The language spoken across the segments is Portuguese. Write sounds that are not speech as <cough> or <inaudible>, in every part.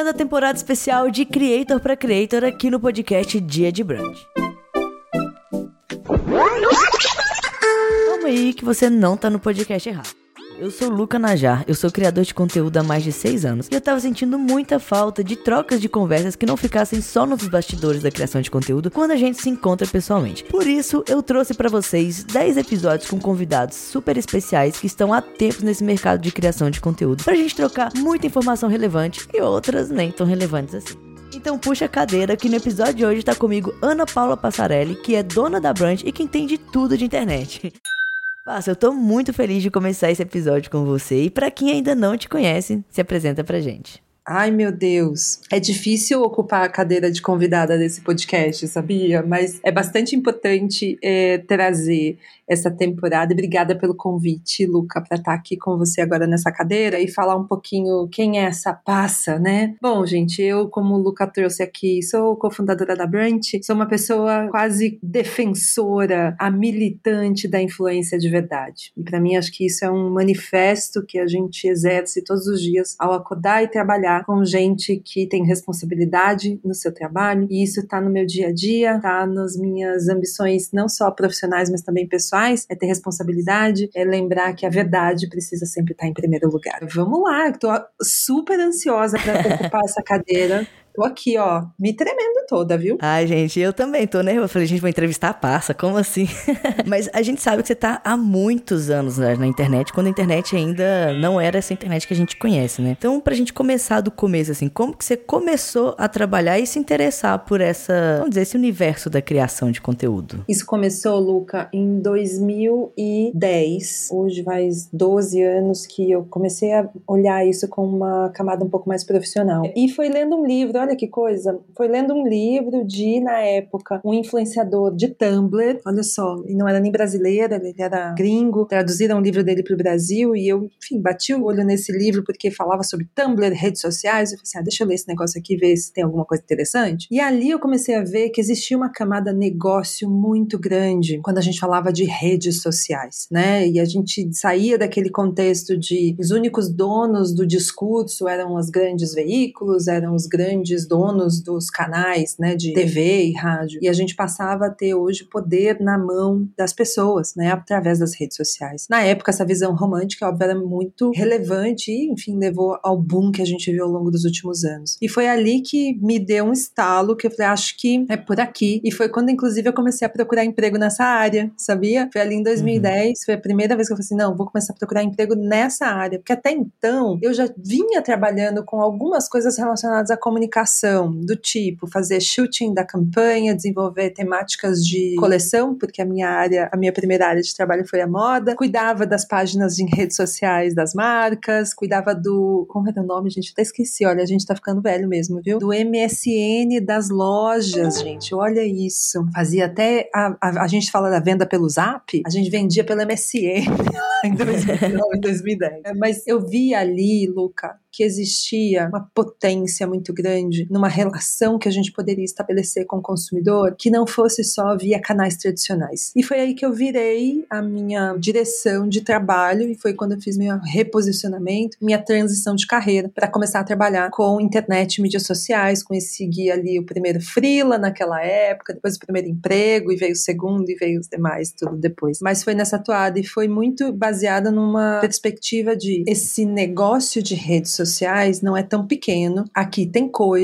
Iniciando a temporada especial de Creator para Creator aqui no podcast Dia de Brand. Calma aí que você não tá no podcast errado. Eu sou Luca Najar, eu sou criador de conteúdo há mais de 6 anos e eu tava sentindo muita falta de trocas de conversas que não ficassem só nos bastidores da criação de conteúdo quando a gente se encontra pessoalmente. Por isso, eu trouxe para vocês 10 episódios com convidados super especiais que estão há tempos nesse mercado de criação de conteúdo pra gente trocar muita informação relevante e outras nem tão relevantes assim. Então puxa a cadeira que no episódio de hoje tá comigo Ana Paula Passarelli, que é dona da Brand e que entende tudo de internet. Passa, eu tô muito feliz de começar esse episódio com você e para quem ainda não te conhece, se apresenta pra gente. Ai, meu Deus. É difícil ocupar a cadeira de convidada desse podcast, sabia? Mas é bastante importante é, trazer essa temporada. Obrigada pelo convite, Luca, para estar tá aqui com você agora nessa cadeira e falar um pouquinho quem é essa passa, né? Bom, gente, eu, como o Luca trouxe aqui, sou cofundadora da Brant, sou uma pessoa quase defensora, a militante da influência de verdade. E para mim, acho que isso é um manifesto que a gente exerce todos os dias ao acordar e trabalhar com gente que tem responsabilidade no seu trabalho. E isso está no meu dia a dia, está nas minhas ambições, não só profissionais, mas também pessoais é ter responsabilidade, é lembrar que a verdade precisa sempre estar em primeiro lugar. Vamos lá, estou super ansiosa para <laughs> ocupar essa cadeira. Tô aqui, ó, me tremendo toda, viu? Ai, gente, eu também tô nervosa. Eu falei, gente, vou entrevistar a Passa, como assim? <laughs> Mas a gente sabe que você tá há muitos anos na internet, quando a internet ainda não era essa internet que a gente conhece, né? Então, pra gente começar do começo, assim, como que você começou a trabalhar e se interessar por essa, vamos dizer, esse universo da criação de conteúdo? Isso começou, Luca, em 2010. Hoje faz 12 anos que eu comecei a olhar isso com uma camada um pouco mais profissional. E foi lendo um livro olha que coisa, foi lendo um livro de, na época, um influenciador de Tumblr, olha só, e não era nem brasileiro, ele era gringo, traduziram um livro dele para o Brasil e eu, enfim, bati o olho nesse livro porque falava sobre Tumblr, redes sociais, eu falei assim, ah, deixa eu ler esse negócio aqui, ver se tem alguma coisa interessante. E ali eu comecei a ver que existia uma camada negócio muito grande quando a gente falava de redes sociais, né? E a gente saía daquele contexto de os únicos donos do discurso eram os grandes veículos, eram os grandes grandes donos dos canais, né, de TV e rádio. E a gente passava a ter hoje poder na mão das pessoas, né, através das redes sociais. Na época, essa visão romântica, óbvio, era muito relevante e, enfim, levou ao boom que a gente viu ao longo dos últimos anos. E foi ali que me deu um estalo que eu falei, acho que é por aqui. E foi quando, inclusive, eu comecei a procurar emprego nessa área, sabia? Foi ali em 2010, uhum. foi a primeira vez que eu falei assim, não, vou começar a procurar emprego nessa área, porque até então eu já vinha trabalhando com algumas coisas relacionadas à comunicação comunicação do tipo fazer shooting da campanha, desenvolver temáticas de coleção, porque a minha área, a minha primeira área de trabalho foi a moda, cuidava das páginas de redes sociais das marcas, cuidava do, como é o nome, gente? até esqueci, olha, a gente tá ficando velho mesmo, viu? Do MSN das lojas, gente, olha isso. Fazia até, a, a, a gente fala da venda pelo Zap, a gente vendia pelo MSN <laughs> em 2009, 2010. Mas eu vi ali, Luca, que existia uma potência muito grande numa relação que a gente poderia estabelecer com o consumidor que não fosse só via canais tradicionais. E foi aí que eu virei a minha direção de trabalho e foi quando eu fiz meu reposicionamento, minha transição de carreira para começar a trabalhar com internet e mídias sociais, consegui ali o primeiro freela naquela época, depois o primeiro emprego e veio o segundo e veio os demais tudo depois. Mas foi nessa toada e foi muito baseada numa perspectiva de esse negócio de redes sociais não é tão pequeno. Aqui tem coisa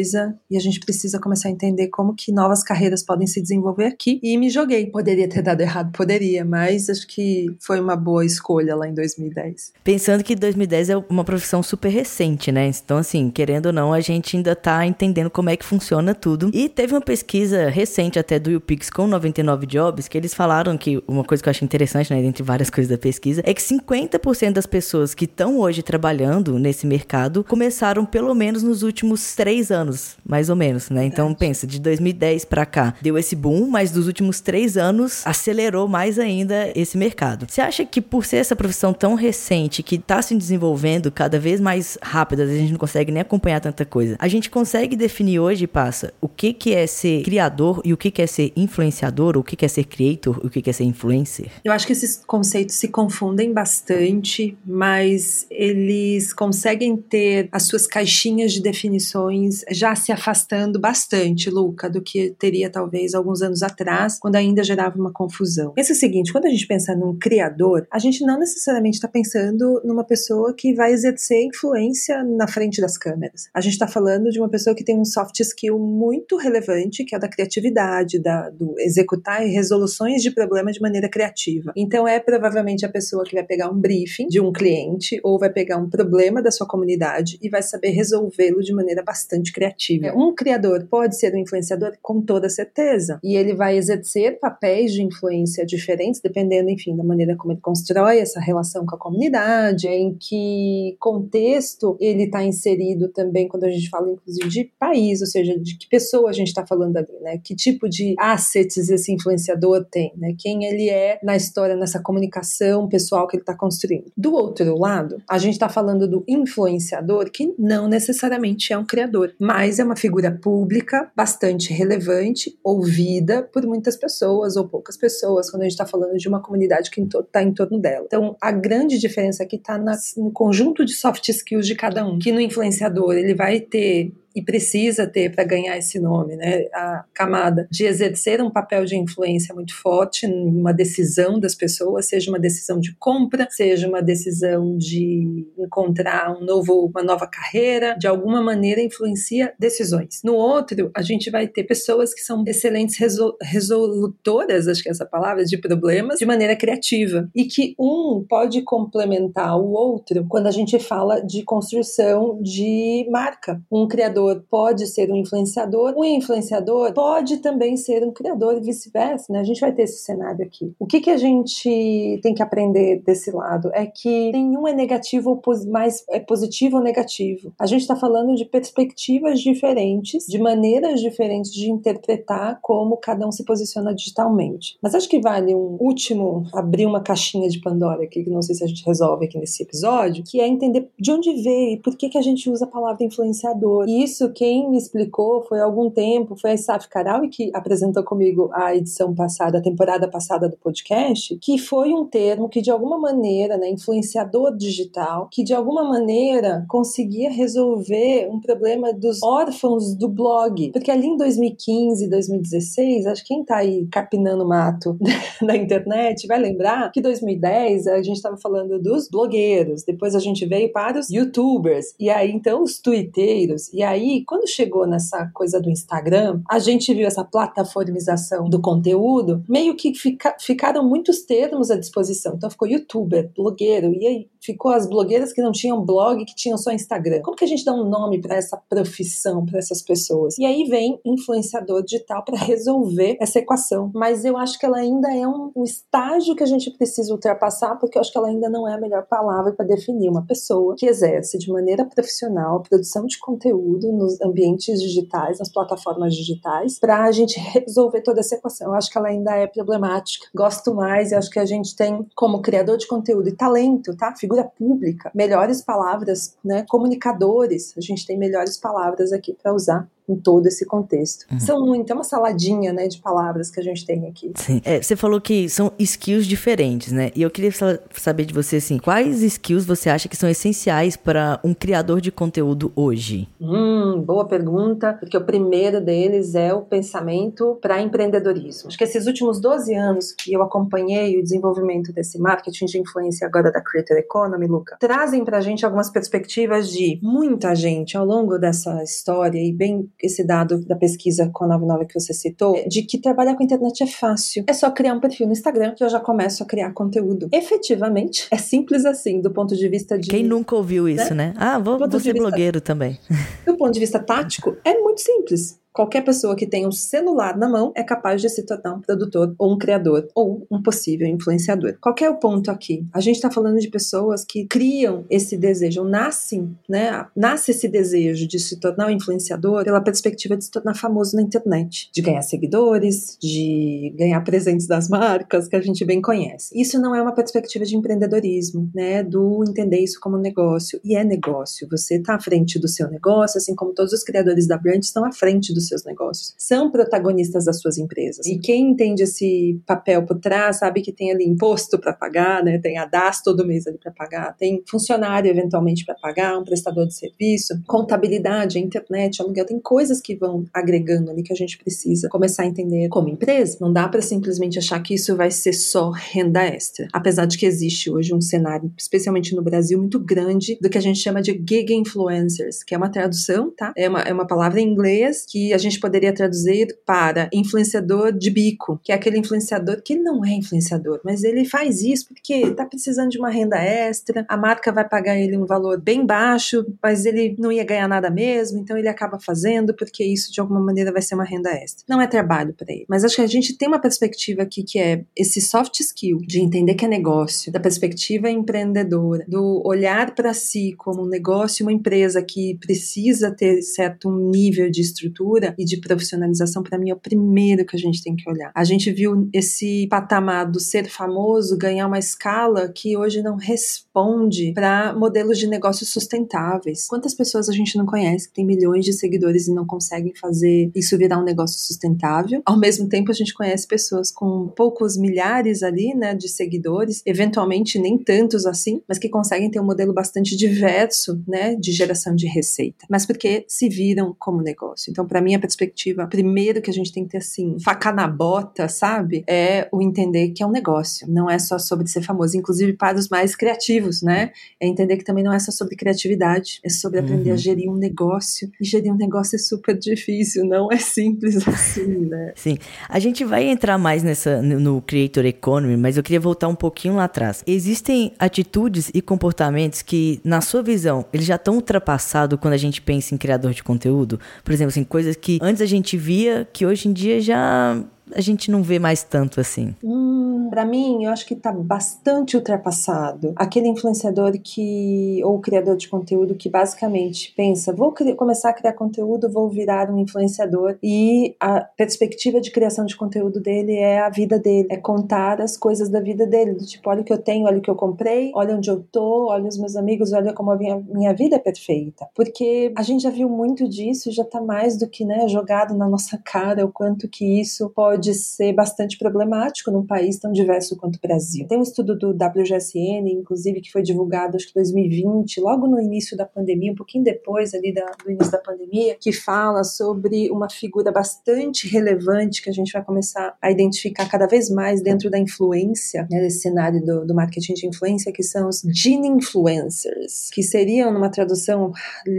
e a gente precisa começar a entender como que novas carreiras podem se desenvolver aqui. E me joguei. Poderia ter dado errado, poderia, mas acho que foi uma boa escolha lá em 2010. Pensando que 2010 é uma profissão super recente, né? Então, assim, querendo ou não, a gente ainda tá entendendo como é que funciona tudo. E teve uma pesquisa recente até do YouPix com 99 Jobs que eles falaram que uma coisa que eu achei interessante, né, entre várias coisas da pesquisa, é que 50% das pessoas que estão hoje trabalhando nesse mercado começaram pelo menos nos últimos três anos anos, mais ou menos, né? Então pensa, de 2010 para cá, deu esse boom, mas dos últimos três anos acelerou mais ainda esse mercado. Você acha que por ser essa profissão tão recente, que está se desenvolvendo cada vez mais rápido, a gente não consegue nem acompanhar tanta coisa, a gente consegue definir hoje, passa, o que que é ser criador e o que que é ser influenciador, o que que é ser creator, o que que é ser influencer? Eu acho que esses conceitos se confundem bastante, mas eles conseguem ter as suas caixinhas de definições já se afastando bastante, Luca, do que teria talvez alguns anos atrás, quando ainda gerava uma confusão. Pensa o seguinte, quando a gente pensa num criador, a gente não necessariamente está pensando numa pessoa que vai exercer influência na frente das câmeras. A gente está falando de uma pessoa que tem um soft skill muito relevante, que é da criatividade, da, do executar resoluções de problemas de maneira criativa. Então é provavelmente a pessoa que vai pegar um briefing de um cliente ou vai pegar um problema da sua comunidade e vai saber resolvê-lo de maneira bastante criativa. Um criador pode ser um influenciador com toda certeza e ele vai exercer papéis de influência diferentes dependendo, enfim, da maneira como ele constrói essa relação com a comunidade, em que contexto ele está inserido também quando a gente fala inclusive de país, ou seja, de que pessoa a gente está falando ali, né? Que tipo de assets esse influenciador tem, né? Quem ele é na história, nessa comunicação pessoal que ele está construindo. Do outro lado, a gente está falando do influenciador que não necessariamente é um criador, mas é uma figura pública bastante relevante, ouvida por muitas pessoas ou poucas pessoas, quando a gente está falando de uma comunidade que está em torno dela. Então, a grande diferença aqui está no conjunto de soft skills de cada um, que no influenciador ele vai ter e precisa ter para ganhar esse nome, né? A camada de exercer um papel de influência muito forte numa decisão das pessoas, seja uma decisão de compra, seja uma decisão de encontrar um novo, uma nova carreira, de alguma maneira influencia decisões. No outro, a gente vai ter pessoas que são excelentes resol resolutoras, acho que é essa palavra, de problemas de maneira criativa e que um pode complementar o outro quando a gente fala de construção de marca. Um criador criador pode ser um influenciador, o influenciador pode também ser um criador e vice-versa, né? A gente vai ter esse cenário aqui. O que, que a gente tem que aprender desse lado é que nenhum é negativo ou mais é positivo ou negativo. A gente está falando de perspectivas diferentes, de maneiras diferentes de interpretar como cada um se posiciona digitalmente. Mas acho que vale um último abrir uma caixinha de Pandora aqui, que não sei se a gente resolve aqui nesse episódio, que é entender de onde veio e por que, que a gente usa a palavra influenciador. E isso isso quem me explicou foi há algum tempo, foi a Saf Karawi que apresentou comigo a edição passada, a temporada passada do podcast, que foi um termo que de alguma maneira, né, influenciador digital, que de alguma maneira conseguia resolver um problema dos órfãos do blog. Porque ali em 2015, 2016, acho que quem tá aí capinando mato <laughs> na internet vai lembrar que 2010 a gente estava falando dos blogueiros, depois a gente veio para os youtubers, e aí então os twitteiros, e aí aí, quando chegou nessa coisa do Instagram, a gente viu essa plataformização do conteúdo, meio que fica, ficaram muitos termos à disposição. Então ficou youtuber, blogueiro, e aí ficou as blogueiras que não tinham blog, que tinham só Instagram. Como que a gente dá um nome para essa profissão, para essas pessoas? E aí vem influenciador digital para resolver essa equação. Mas eu acho que ela ainda é um, um estágio que a gente precisa ultrapassar, porque eu acho que ela ainda não é a melhor palavra para definir uma pessoa que exerce de maneira profissional a produção de conteúdo nos ambientes digitais, nas plataformas digitais, para a gente resolver toda essa equação. Eu acho que ela ainda é problemática. Gosto mais, eu acho que a gente tem, como criador de conteúdo e talento, tá? Figura pública, melhores palavras, né? Comunicadores, a gente tem melhores palavras aqui para usar em todo esse contexto. Uhum. São muito, é uma saladinha, né, de palavras que a gente tem aqui. Sim. É, você falou que são skills diferentes, né? E eu queria saber de você, assim, quais skills você acha que são essenciais para um criador de conteúdo hoje? Hum, boa pergunta, porque o primeiro deles é o pensamento para empreendedorismo. Acho que esses últimos 12 anos que eu acompanhei o desenvolvimento desse marketing de influência agora da Creator Economy, Luca, trazem para a gente algumas perspectivas de muita gente ao longo dessa história e bem esse dado da pesquisa com a 99 que você citou, de que trabalhar com a internet é fácil. É só criar um perfil no Instagram que eu já começo a criar conteúdo. Efetivamente, é simples assim, do ponto de vista de. Quem nunca ouviu isso, né? né? Ah, vou, vou ser blogueiro também. <laughs> Do ponto de vista tático, é muito simples Qualquer pessoa que tenha um celular na mão é capaz de se tornar um produtor ou um criador ou um possível influenciador. Qual é o ponto aqui? A gente está falando de pessoas que criam esse desejo, nascem, né? Nasce esse desejo de se tornar um influenciador pela perspectiva de se tornar famoso na internet, de ganhar seguidores, de ganhar presentes das marcas que a gente bem conhece. Isso não é uma perspectiva de empreendedorismo, né? Do entender isso como negócio e é negócio. Você está à frente do seu negócio, assim como todos os criadores da brand estão à frente seus negócios. São protagonistas das suas empresas. E quem entende esse papel por trás sabe que tem ali imposto para pagar, né? Tem a DAS todo mês ali para pagar, tem funcionário eventualmente para pagar, um prestador de serviço, contabilidade, internet, aluguel, tem coisas que vão agregando ali que a gente precisa começar a entender como empresa. Não dá para simplesmente achar que isso vai ser só renda extra. Apesar de que existe hoje um cenário, especialmente no Brasil, muito grande do que a gente chama de gig influencers, que é uma tradução, tá? É uma, é uma palavra em inglês que a gente poderia traduzir para influenciador de bico, que é aquele influenciador que não é influenciador, mas ele faz isso porque está precisando de uma renda extra, a marca vai pagar ele um valor bem baixo, mas ele não ia ganhar nada mesmo, então ele acaba fazendo porque isso de alguma maneira vai ser uma renda extra. Não é trabalho para ele. Mas acho que a gente tem uma perspectiva aqui que é esse soft skill de entender que é negócio, da perspectiva empreendedora, do olhar para si como um negócio, uma empresa que precisa ter certo nível de estrutura e de profissionalização, para mim é o primeiro que a gente tem que olhar. A gente viu esse patamar do ser famoso ganhar uma escala que hoje não responde para modelos de negócios sustentáveis. Quantas pessoas a gente não conhece que tem milhões de seguidores e não conseguem fazer isso virar um negócio sustentável? Ao mesmo tempo, a gente conhece pessoas com poucos milhares ali, né, de seguidores, eventualmente nem tantos assim, mas que conseguem ter um modelo bastante diverso, né, de geração de receita, mas porque se viram como negócio. Então, para mim, a perspectiva, primeiro que a gente tem que ter assim, faca na bota, sabe, é o entender que é um negócio, não é só sobre ser famoso, inclusive para os mais criativos, né? É entender que também não é só sobre criatividade, é sobre aprender uhum. a gerir um negócio. E gerir um negócio é super difícil, não é simples <laughs> assim, né? Sim. A gente vai entrar mais nessa no Creator Economy, mas eu queria voltar um pouquinho lá atrás. Existem atitudes e comportamentos que, na sua visão, eles já estão ultrapassados quando a gente pensa em criador de conteúdo? Por exemplo, assim, coisas que antes a gente via que hoje em dia já a gente não vê mais tanto assim? Hum, para mim, eu acho que tá bastante ultrapassado. Aquele influenciador que ou criador de conteúdo que basicamente pensa, vou começar a criar conteúdo, vou virar um influenciador e a perspectiva de criação de conteúdo dele é a vida dele, é contar as coisas da vida dele, do tipo, olha o que eu tenho, olha o que eu comprei, olha onde eu tô, olha os meus amigos, olha como a minha, minha vida é perfeita. Porque a gente já viu muito disso, já tá mais do que, né, jogado na nossa <laughs> cara o quanto que isso pode pode ser bastante problemático num país tão diverso quanto o Brasil. Tem um estudo do WGSN, inclusive, que foi divulgado acho que em 2020, logo no início da pandemia, um pouquinho depois ali da, do início da pandemia, que fala sobre uma figura bastante relevante que a gente vai começar a identificar cada vez mais dentro da influência, né, desse cenário do, do marketing de influência, que são os gene influencers, que seriam, numa tradução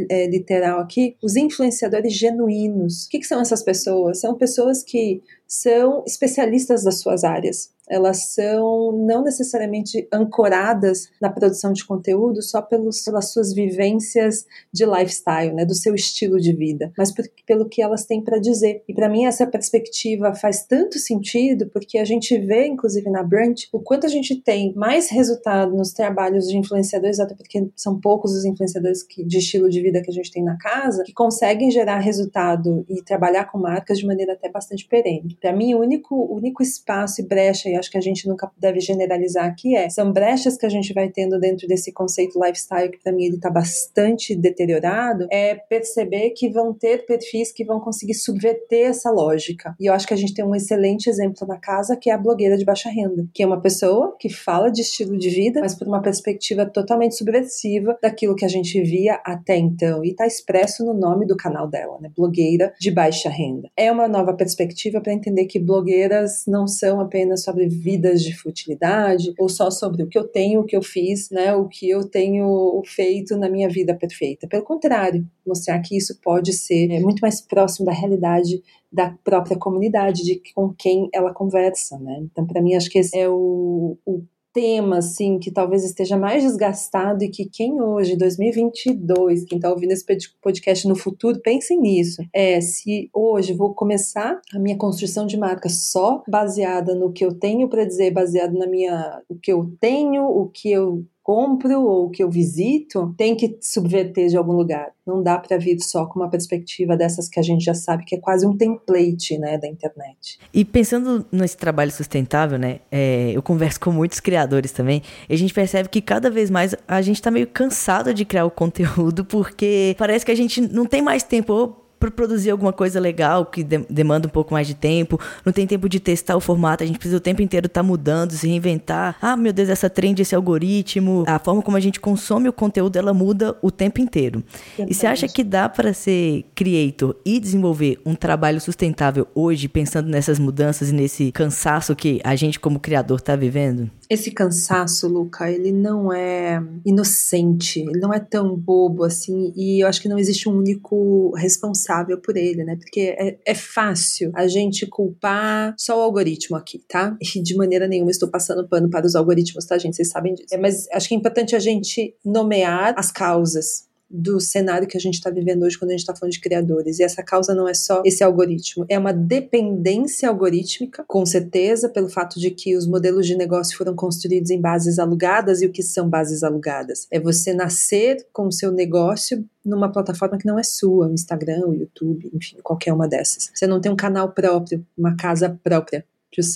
é, literal aqui, os influenciadores genuínos. O que, que são essas pessoas? São pessoas que são especialistas das suas áreas elas são não necessariamente ancoradas na produção de conteúdo só pelos, pelas suas vivências de lifestyle, né, do seu estilo de vida, mas por, pelo que elas têm para dizer. E para mim essa perspectiva faz tanto sentido porque a gente vê, inclusive na Brunch, o quanto a gente tem mais resultado nos trabalhos de influenciadores, até porque são poucos os influenciadores que, de estilo de vida que a gente tem na casa, que conseguem gerar resultado e trabalhar com marcas de maneira até bastante perene. Para mim, o único, único espaço e brecha acho que a gente nunca deve generalizar aqui é, são brechas que a gente vai tendo dentro desse conceito lifestyle, que para mim ele está bastante deteriorado, é perceber que vão ter perfis que vão conseguir subverter essa lógica. E eu acho que a gente tem um excelente exemplo na casa, que é a blogueira de baixa renda, que é uma pessoa que fala de estilo de vida, mas por uma perspectiva totalmente subversiva daquilo que a gente via até então. E está expresso no nome do canal dela, né? Blogueira de baixa renda. É uma nova perspectiva para entender que blogueiras não são apenas sobre vidas de futilidade ou só sobre o que eu tenho, o que eu fiz, né, o que eu tenho feito na minha vida perfeita. Pelo contrário, mostrar que isso pode ser é, muito mais próximo da realidade da própria comunidade, de com quem ela conversa, né? Então, para mim, acho que esse é o, o tema assim que talvez esteja mais desgastado e que quem hoje, 2022, quem está ouvindo esse podcast no futuro, pensem nisso. É se hoje vou começar a minha construção de marca só baseada no que eu tenho para dizer, baseado na minha o que eu tenho, o que eu compro ou que eu visito tem que subverter de algum lugar. Não dá para vir só com uma perspectiva dessas que a gente já sabe que é quase um template, né, da internet. E pensando nesse trabalho sustentável, né, é, eu converso com muitos criadores também, e a gente percebe que cada vez mais a gente está meio cansado de criar o conteúdo porque parece que a gente não tem mais tempo para produzir alguma coisa legal que de demanda um pouco mais de tempo, não tem tempo de testar o formato, a gente precisa o tempo inteiro estar tá mudando, se reinventar. Ah, meu Deus, essa trend, esse algoritmo, a forma como a gente consome o conteúdo, ela muda o tempo inteiro. E você acha que dá para ser creator e desenvolver um trabalho sustentável hoje, pensando nessas mudanças e nesse cansaço que a gente como criador está vivendo? Esse cansaço, Luca, ele não é inocente, ele não é tão bobo assim, e eu acho que não existe um único responsável por ele, né? Porque é, é fácil a gente culpar só o algoritmo aqui, tá? E de maneira nenhuma estou passando pano para os algoritmos, tá, gente? Vocês sabem disso. É, mas acho que é importante a gente nomear as causas do cenário que a gente está vivendo hoje quando a gente está falando de criadores. E essa causa não é só esse algoritmo, é uma dependência algorítmica, com certeza, pelo fato de que os modelos de negócio foram construídos em bases alugadas. E o que são bases alugadas? É você nascer com o seu negócio numa plataforma que não é sua, Instagram, o YouTube, enfim, qualquer uma dessas. Você não tem um canal próprio, uma casa própria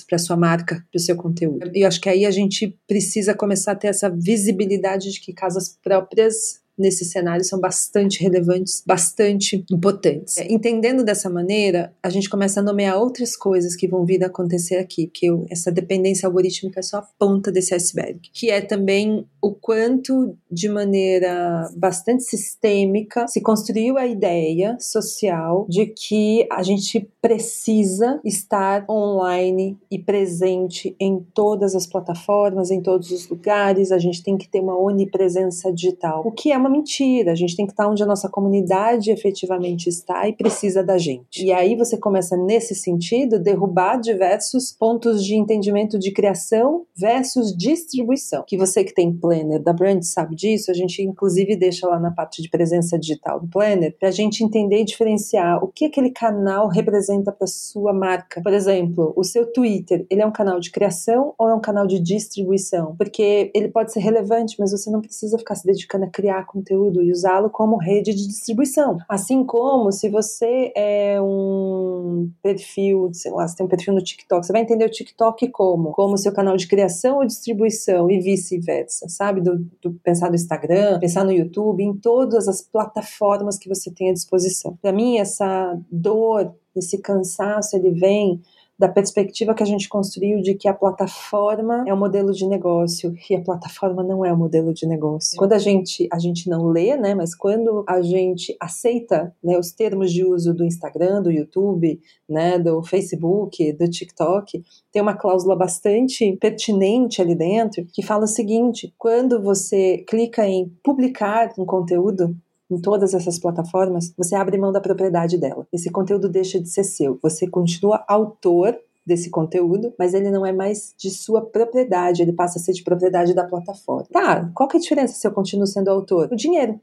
para sua marca, para o seu conteúdo. E eu acho que aí a gente precisa começar a ter essa visibilidade de que casas próprias nesse cenário são bastante relevantes, bastante importantes. É, entendendo dessa maneira, a gente começa a nomear outras coisas que vão vir a acontecer aqui, eu, essa dependência algorítmica é só a ponta desse iceberg, que é também o quanto, de maneira bastante sistêmica, se construiu a ideia social de que a gente precisa estar online e presente em todas as plataformas, em todos os lugares, a gente tem que ter uma onipresença digital, o que é uma mentira. A gente tem que estar onde a nossa comunidade efetivamente está e precisa da gente. E aí você começa, nesse sentido, derrubar diversos pontos de entendimento de criação versus distribuição. Que você que tem planner da Brand sabe disso, a gente inclusive deixa lá na parte de presença digital do planner, para a gente entender e diferenciar o que aquele canal representa para sua marca. Por exemplo, o seu Twitter, ele é um canal de criação ou é um canal de distribuição? Porque ele pode ser relevante, mas você não precisa ficar se dedicando a criar conteúdo e usá-lo como rede de distribuição. Assim como se você é um perfil, sei lá, você tem um perfil no TikTok, você vai entender o TikTok como? Como seu canal de criação ou distribuição e vice-versa, sabe? Do, do, pensar no Instagram, pensar no YouTube, em todas as plataformas que você tem à disposição. Para mim, essa dor, esse cansaço, ele vem da perspectiva que a gente construiu de que a plataforma é o um modelo de negócio e a plataforma não é o um modelo de negócio. Quando a gente a gente não lê, né, mas quando a gente aceita, né, os termos de uso do Instagram, do YouTube, né, do Facebook, do TikTok, tem uma cláusula bastante pertinente ali dentro que fala o seguinte: quando você clica em publicar um conteúdo, em todas essas plataformas, você abre mão da propriedade dela. Esse conteúdo deixa de ser seu. Você continua autor desse conteúdo, mas ele não é mais de sua propriedade, ele passa a ser de propriedade da plataforma. Tá, qual que é a diferença se eu continuo sendo autor? O dinheiro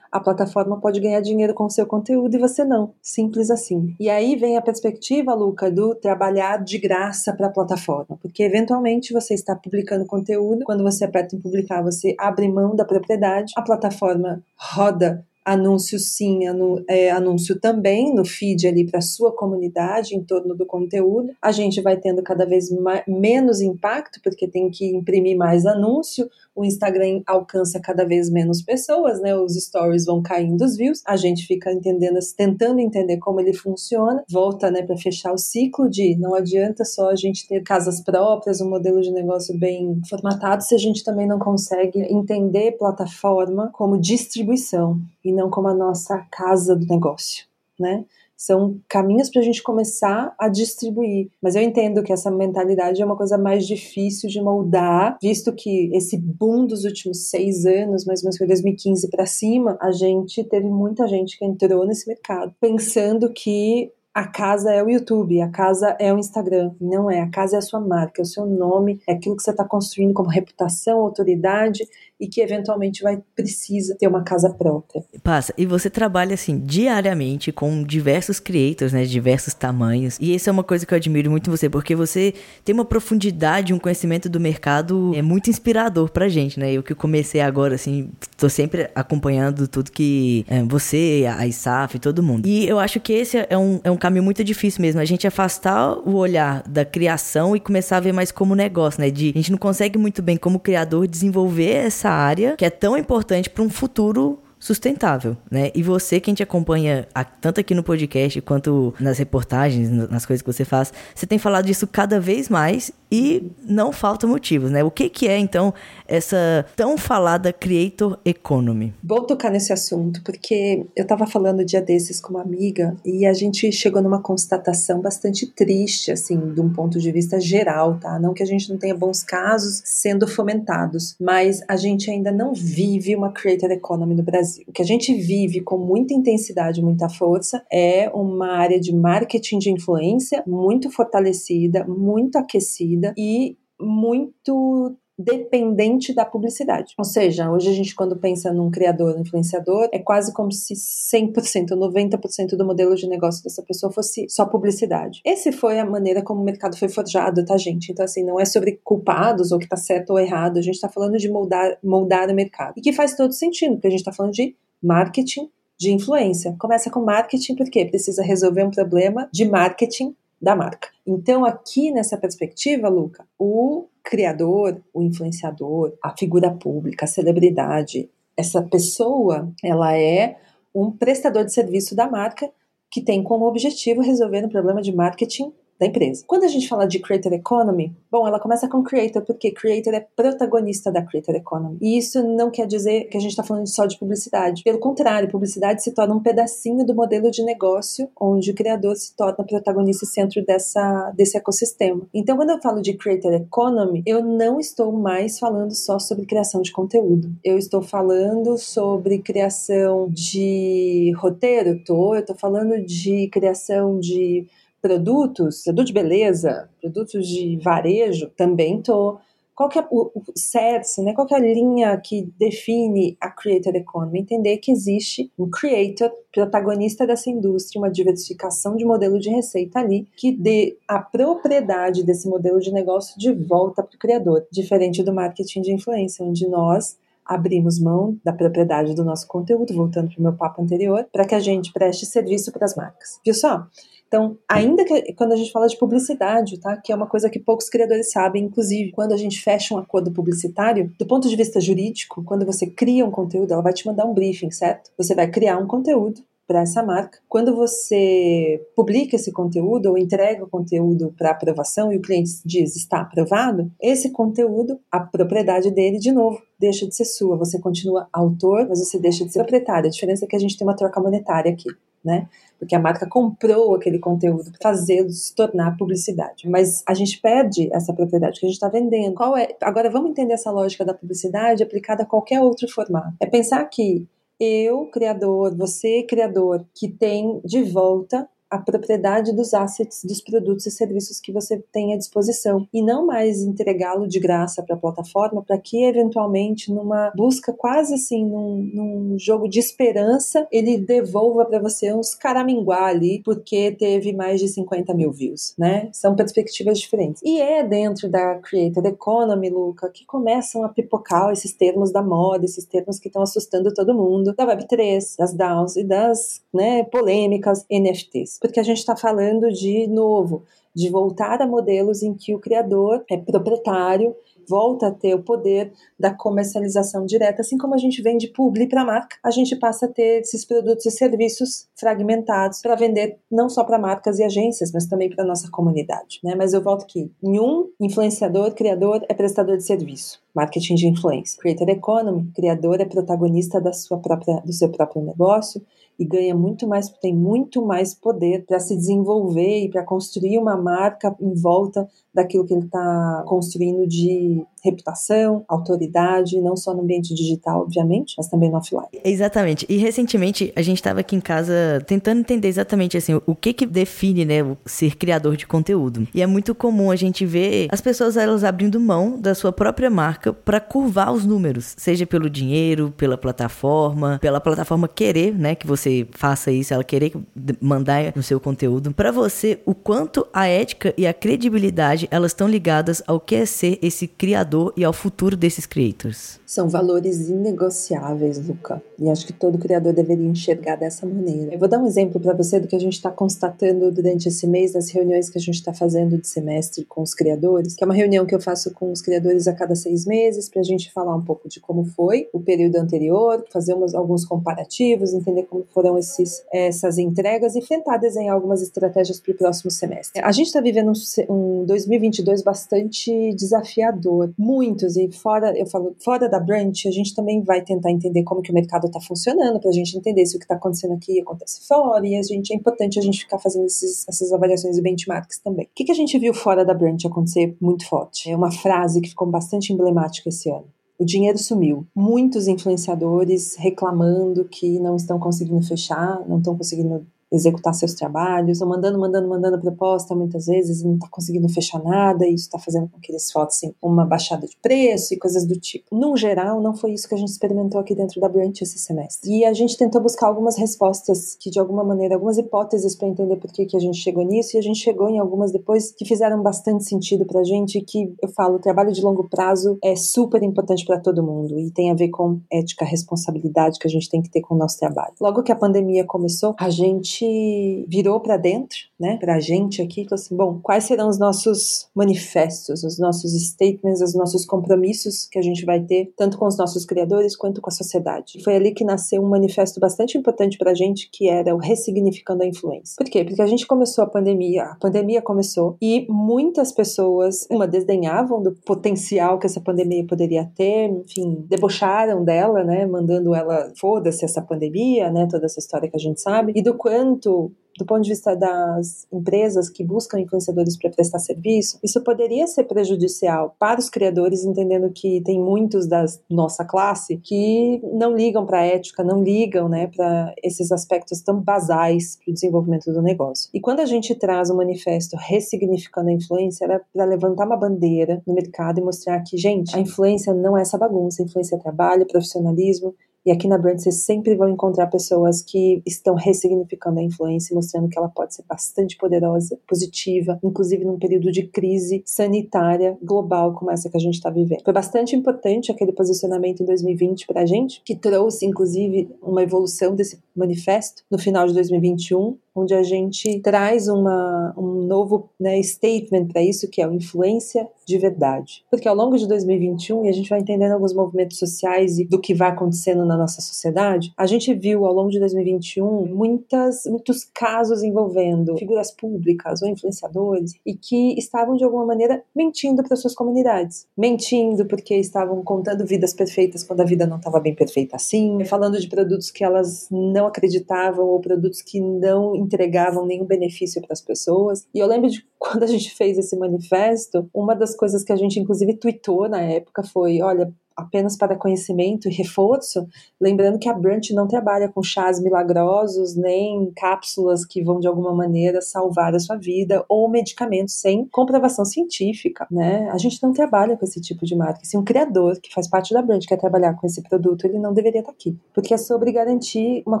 a plataforma pode ganhar dinheiro com o seu conteúdo e você não. Simples assim. E aí vem a perspectiva, Luca, do trabalhar de graça para a plataforma, porque eventualmente você está publicando conteúdo, quando você aperta em publicar, você abre mão da propriedade, a plataforma roda anúncio sim, anu, é, anúncio também no feed ali para sua comunidade em torno do conteúdo. A gente vai tendo cada vez menos impacto porque tem que imprimir mais anúncio, o Instagram alcança cada vez menos pessoas, né? Os stories vão caindo os views, a gente fica entendendo, tentando entender como ele funciona, volta, né, para fechar o ciclo de não adianta só a gente ter casas próprias, um modelo de negócio bem formatado, se a gente também não consegue entender plataforma como distribuição e não como a nossa casa do negócio, né? São caminhos para a gente começar a distribuir. Mas eu entendo que essa mentalidade é uma coisa mais difícil de moldar, visto que esse boom dos últimos seis anos, mais ou menos foi 2015 para cima, a gente teve muita gente que entrou nesse mercado pensando que a casa é o YouTube, a casa é o Instagram. Não é, a casa é a sua marca, é o seu nome, é aquilo que você está construindo como reputação, autoridade e que eventualmente vai precisa ter uma casa própria. Passa. E você trabalha assim diariamente com diversos creators, né, de diversos tamanhos. E isso é uma coisa que eu admiro muito em você, porque você tem uma profundidade, um conhecimento do mercado é muito inspirador pra gente, né? Eu que comecei agora assim, tô sempre acompanhando tudo que é, você, a ISAF, todo mundo. E eu acho que esse é um, é um caminho muito difícil mesmo, a gente afastar o olhar da criação e começar a ver mais como negócio, né? De a gente não consegue muito bem como criador desenvolver essa área que é tão importante para um futuro sustentável, né? E você, quem te acompanha tanto aqui no podcast quanto nas reportagens, nas coisas que você faz, você tem falado disso cada vez mais e não falta motivos, né? O que, que é, então, essa tão falada Creator Economy? Bom tocar nesse assunto, porque eu estava falando dia desses com uma amiga e a gente chegou numa constatação bastante triste, assim, de um ponto de vista geral, tá? Não que a gente não tenha bons casos sendo fomentados, mas a gente ainda não vive uma Creator Economy no Brasil. O que a gente vive com muita intensidade, muita força, é uma área de marketing de influência muito fortalecida, muito aquecida e muito dependente da publicidade. Ou seja, hoje a gente quando pensa num criador, influenciador, é quase como se 100% ou 90% do modelo de negócio dessa pessoa fosse só publicidade. Esse foi a maneira como o mercado foi forjado, tá, gente? Então, assim, não é sobre culpados ou que tá certo ou errado, a gente tá falando de moldar, moldar o mercado. E que faz todo sentido, porque a gente tá falando de marketing de influência. Começa com marketing porque precisa resolver um problema de marketing da marca. Então, aqui nessa perspectiva, Luca, o criador, o influenciador, a figura pública, a celebridade, essa pessoa, ela é um prestador de serviço da marca que tem como objetivo resolver um problema de marketing da empresa. Quando a gente fala de Creator Economy, bom, ela começa com Creator, porque Creator é protagonista da Creator Economy. E isso não quer dizer que a gente está falando só de publicidade. Pelo contrário, publicidade se torna um pedacinho do modelo de negócio, onde o criador se torna protagonista e centro dessa, desse ecossistema. Então, quando eu falo de Creator Economy, eu não estou mais falando só sobre criação de conteúdo. Eu estou falando sobre criação de roteiro, tô, eu estou falando de criação de produtos, produto de beleza, produtos de varejo, também tô. Qual que é o, o CERS, né? Qual que é a linha que define a Creator Economy? Entender que existe um creator, protagonista dessa indústria, uma diversificação de modelo de receita ali, que dê a propriedade desse modelo de negócio de volta para o criador, diferente do marketing de influência, onde nós abrimos mão da propriedade do nosso conteúdo, voltando para o meu papo anterior, para que a gente preste serviço para as marcas. Viu só? Então, ainda que quando a gente fala de publicidade, tá? Que é uma coisa que poucos criadores sabem, inclusive, quando a gente fecha um acordo publicitário, do ponto de vista jurídico, quando você cria um conteúdo, ela vai te mandar um briefing, certo? Você vai criar um conteúdo para essa marca. Quando você publica esse conteúdo ou entrega o conteúdo para aprovação e o cliente diz está aprovado, esse conteúdo, a propriedade dele, de novo, deixa de ser sua. Você continua autor, mas você deixa de ser proprietário. A diferença é que a gente tem uma troca monetária aqui né? Porque a marca comprou aquele conteúdo para fazê-lo se tornar publicidade. Mas a gente perde essa propriedade que a gente está vendendo. Qual é? Agora vamos entender essa lógica da publicidade aplicada a qualquer outro formato. É pensar que eu, criador, você, criador, que tem de volta a propriedade dos assets, dos produtos e serviços que você tem à disposição e não mais entregá-lo de graça para a plataforma para que eventualmente numa busca quase assim num, num jogo de esperança ele devolva para você uns caraminguá ali porque teve mais de 50 mil views, né? São perspectivas diferentes. E é dentro da Creator Economy, Luca, que começam a pipocar esses termos da moda, esses termos que estão assustando todo mundo, da Web3, das DAOs e das né, polêmicas NFTs porque a gente está falando de novo, de voltar a modelos em que o criador é proprietário volta a ter o poder da comercialização direta, assim como a gente vende publi para marca, a gente passa a ter esses produtos e serviços fragmentados para vender não só para marcas e agências, mas também para nossa comunidade, né? Mas eu volto aqui, nenhum influenciador, criador é prestador de serviço. Marketing de influência. Creator Economy, criador é protagonista da sua própria, do seu próprio negócio e ganha muito mais, tem muito mais poder para se desenvolver e para construir uma marca em volta daquilo que ele está construindo de reputação, autoridade, não só no ambiente digital, obviamente, mas também no offline. Exatamente. E recentemente a gente estava aqui em casa tentando entender exatamente assim o que que define, né, ser criador de conteúdo. E é muito comum a gente ver as pessoas elas abrindo mão da sua própria marca para curvar os números, seja pelo dinheiro, pela plataforma, pela plataforma querer, né, que você faça isso, ela querer mandar no seu conteúdo. Para você, o quanto a ética e a credibilidade elas estão ligadas ao que é ser esse criador e ao futuro desses creators? São valores inegociáveis, Luca. E acho que todo criador deveria enxergar dessa maneira. Eu vou dar um exemplo para você do que a gente está constatando durante esse mês nas reuniões que a gente está fazendo de semestre com os criadores, que é uma reunião que eu faço com os criadores a cada seis meses para a gente falar um pouco de como foi o período anterior, fazer umas, alguns comparativos, entender como foram esses, essas entregas e tentar desenhar algumas estratégias para o próximo semestre. A gente está vivendo um, um 2022 bastante desafiador, muitos e fora, eu falo, fora da Branch, a gente também vai tentar entender como que o mercado está funcionando para a gente entender se o que está acontecendo aqui acontece fora e a gente é importante a gente ficar fazendo esses, essas avaliações e benchmarks também. O que, que a gente viu fora da Branch acontecer muito forte? É uma frase que ficou bastante emblemática esse ano. O dinheiro sumiu. Muitos influenciadores reclamando que não estão conseguindo fechar, não estão conseguindo executar seus trabalhos, estão mandando, mandando, mandando proposta muitas vezes e não está conseguindo fechar nada, e isso está fazendo com que eles fossem uma baixada de preço e coisas do tipo. No geral, não foi isso que a gente experimentou aqui dentro da Branch esse semestre. E a gente tentou buscar algumas respostas que, de alguma maneira, algumas hipóteses para entender por que, que a gente chegou nisso, e a gente chegou em algumas depois que fizeram bastante sentido para a gente, que eu falo, o trabalho de longo prazo é super importante para todo mundo e tem a ver com ética, responsabilidade que a gente tem que ter com o nosso trabalho. Logo que a pandemia começou, a gente gente virou para dentro, né, para a gente aqui, falou assim: bom, quais serão os nossos manifestos, os nossos statements, os nossos compromissos que a gente vai ter, tanto com os nossos criadores quanto com a sociedade? Foi ali que nasceu um manifesto bastante importante para a gente, que era o Ressignificando a Influência. Por quê? Porque a gente começou a pandemia, a pandemia começou e muitas pessoas, uma, desdenhavam do potencial que essa pandemia poderia ter, enfim, debocharam dela, né, mandando ela, foda-se essa pandemia, né, toda essa história que a gente sabe, e do quanto tanto do ponto de vista das empresas que buscam influenciadores para prestar serviço, isso poderia ser prejudicial para os criadores, entendendo que tem muitos da nossa classe que não ligam para a ética, não ligam né, para esses aspectos tão basais para o desenvolvimento do negócio. E quando a gente traz o um manifesto ressignificando a influência, era para levantar uma bandeira no mercado e mostrar que, gente, a influência não é essa bagunça, a influência é trabalho, profissionalismo e aqui na Brand vocês sempre vão encontrar pessoas que estão ressignificando a influência, mostrando que ela pode ser bastante poderosa, positiva, inclusive num período de crise sanitária global como essa que a gente está vivendo. Foi bastante importante aquele posicionamento em 2020 para a gente, que trouxe inclusive uma evolução desse manifesto no final de 2021, onde a gente traz uma, um novo né, statement para isso, que é o influência de verdade. Porque ao longo de 2021, e a gente vai entendendo alguns movimentos sociais e do que vai acontecendo na nossa sociedade, a gente viu ao longo de 2021 muitas, muitos casos envolvendo figuras públicas ou influenciadores e que estavam de alguma maneira mentindo para suas comunidades. Mentindo porque estavam contando vidas perfeitas quando a vida não estava bem perfeita assim, falando de produtos que elas não acreditavam ou produtos que não entregavam nenhum benefício para as pessoas. E eu lembro de <laughs> quando a gente fez esse manifesto, uma das coisas que a gente inclusive tweetou na época foi: olha, apenas para conhecimento e reforço, lembrando que a Brunch não trabalha com chás milagrosos, nem cápsulas que vão de alguma maneira salvar a sua vida, ou medicamentos sem comprovação científica, né? A gente não trabalha com esse tipo de marca. Se um criador que faz parte da Brunch quer trabalhar com esse produto, ele não deveria estar aqui, porque é sobre garantir uma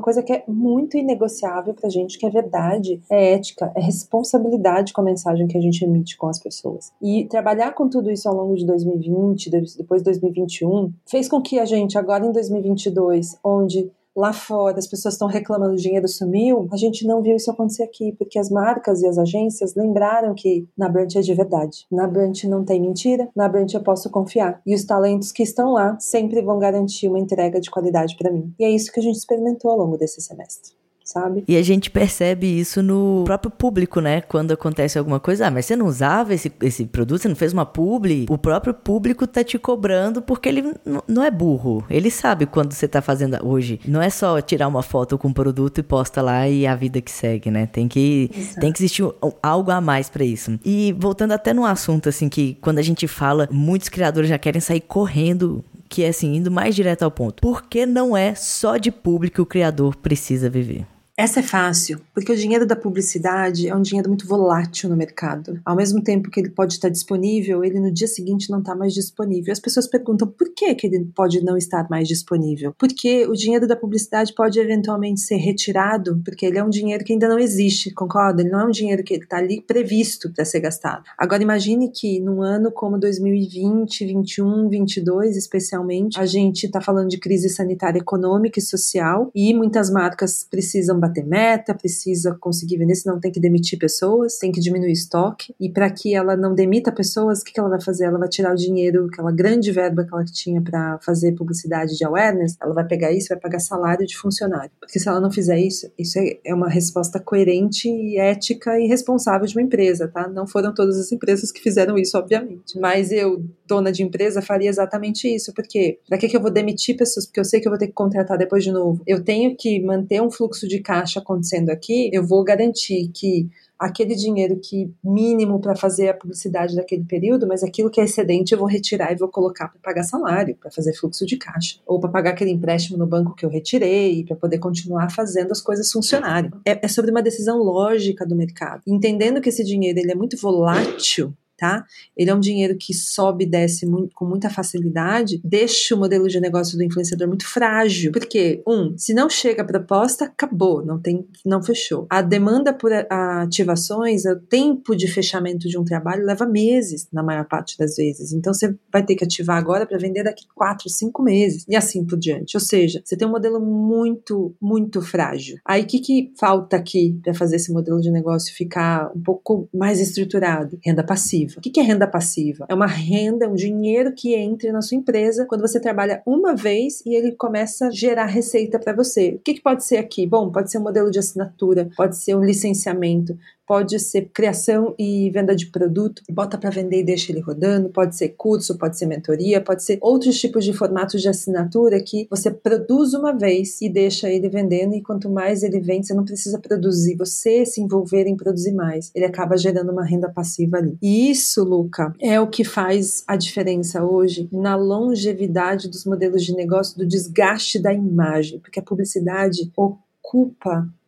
coisa que é muito inegociável pra gente, que é verdade, é ética, é responsabilidade com a mensagem que a gente emite com as pessoas. E trabalhar com tudo isso ao longo de 2020, depois de 2021, 2021 fez com que a gente, agora em 2022, onde lá fora as pessoas estão reclamando o dinheiro sumiu, a gente não viu isso acontecer aqui, porque as marcas e as agências lembraram que na Brand é de verdade. Na Brand não tem mentira, na Brand eu posso confiar. E os talentos que estão lá sempre vão garantir uma entrega de qualidade para mim. E é isso que a gente experimentou ao longo desse semestre. Sabe? E a gente percebe isso no próprio público, né? Quando acontece alguma coisa, ah, mas você não usava esse, esse produto, você não fez uma publi? O próprio público tá te cobrando porque ele não é burro. Ele sabe quando você tá fazendo hoje. Não é só tirar uma foto com o produto e posta lá e a vida que segue, né? Tem que, tem que existir algo a mais para isso. E voltando até no assunto, assim, que quando a gente fala, muitos criadores já querem sair correndo que é assim, indo mais direto ao ponto. Por que não é só de público que o criador precisa viver? Essa é fácil, porque o dinheiro da publicidade é um dinheiro muito volátil no mercado. Ao mesmo tempo que ele pode estar disponível, ele no dia seguinte não está mais disponível. As pessoas perguntam por que, que ele pode não estar mais disponível? Porque o dinheiro da publicidade pode eventualmente ser retirado, porque ele é um dinheiro que ainda não existe, concorda? Ele não é um dinheiro que está ali previsto para ser gastado. Agora imagine que num ano como 2020, 21, 22, especialmente, a gente está falando de crise sanitária econômica e social e muitas marcas precisam bater meta, precisa conseguir vender, senão tem que demitir pessoas, tem que diminuir estoque. E para que ela não demita pessoas, o que, que ela vai fazer? Ela vai tirar o dinheiro, aquela grande verba que ela tinha para fazer publicidade de awareness, ela vai pegar isso vai pagar salário de funcionário. Porque se ela não fizer isso, isso é, é uma resposta coerente ética e responsável de uma empresa, tá? Não foram todas as empresas que fizeram isso, obviamente. Mas eu, dona de empresa, faria exatamente isso. Porque para que, que eu vou demitir pessoas? Porque eu sei que eu vou ter que contratar depois de novo. Eu tenho que manter um fluxo de caixa acontecendo aqui, eu vou garantir que aquele dinheiro que mínimo para fazer a publicidade daquele período, mas aquilo que é excedente eu vou retirar e vou colocar para pagar salário, para fazer fluxo de caixa, ou para pagar aquele empréstimo no banco que eu retirei, para poder continuar fazendo as coisas funcionarem. É, é sobre uma decisão lógica do mercado. Entendendo que esse dinheiro ele é muito volátil, tá? Ele é um dinheiro que sobe e desce muito, com muita facilidade, deixa o modelo de negócio do influenciador muito frágil. Porque, um, se não chega a proposta, acabou, não tem, não fechou. A demanda por ativações, o tempo de fechamento de um trabalho leva meses, na maior parte das vezes. Então você vai ter que ativar agora para vender daqui quatro, cinco meses e assim por diante. Ou seja, você tem um modelo muito, muito frágil. Aí o que, que falta aqui para fazer esse modelo de negócio ficar um pouco mais estruturado? Renda passiva passiva. O que é renda passiva? É uma renda, é um dinheiro que entra na sua empresa quando você trabalha uma vez e ele começa a gerar receita para você. O que pode ser aqui? Bom, pode ser um modelo de assinatura, pode ser um licenciamento, pode ser criação e venda de produto, bota para vender e deixa ele rodando, pode ser curso, pode ser mentoria, pode ser outros tipos de formatos de assinatura que você produz uma vez e deixa ele vendendo e quanto mais ele vende, você não precisa produzir, você se envolver em produzir mais. Ele acaba gerando uma renda passiva ali. E isso, Luca, é o que faz a diferença hoje na longevidade dos modelos de negócio, do desgaste da imagem, porque a publicidade ocupa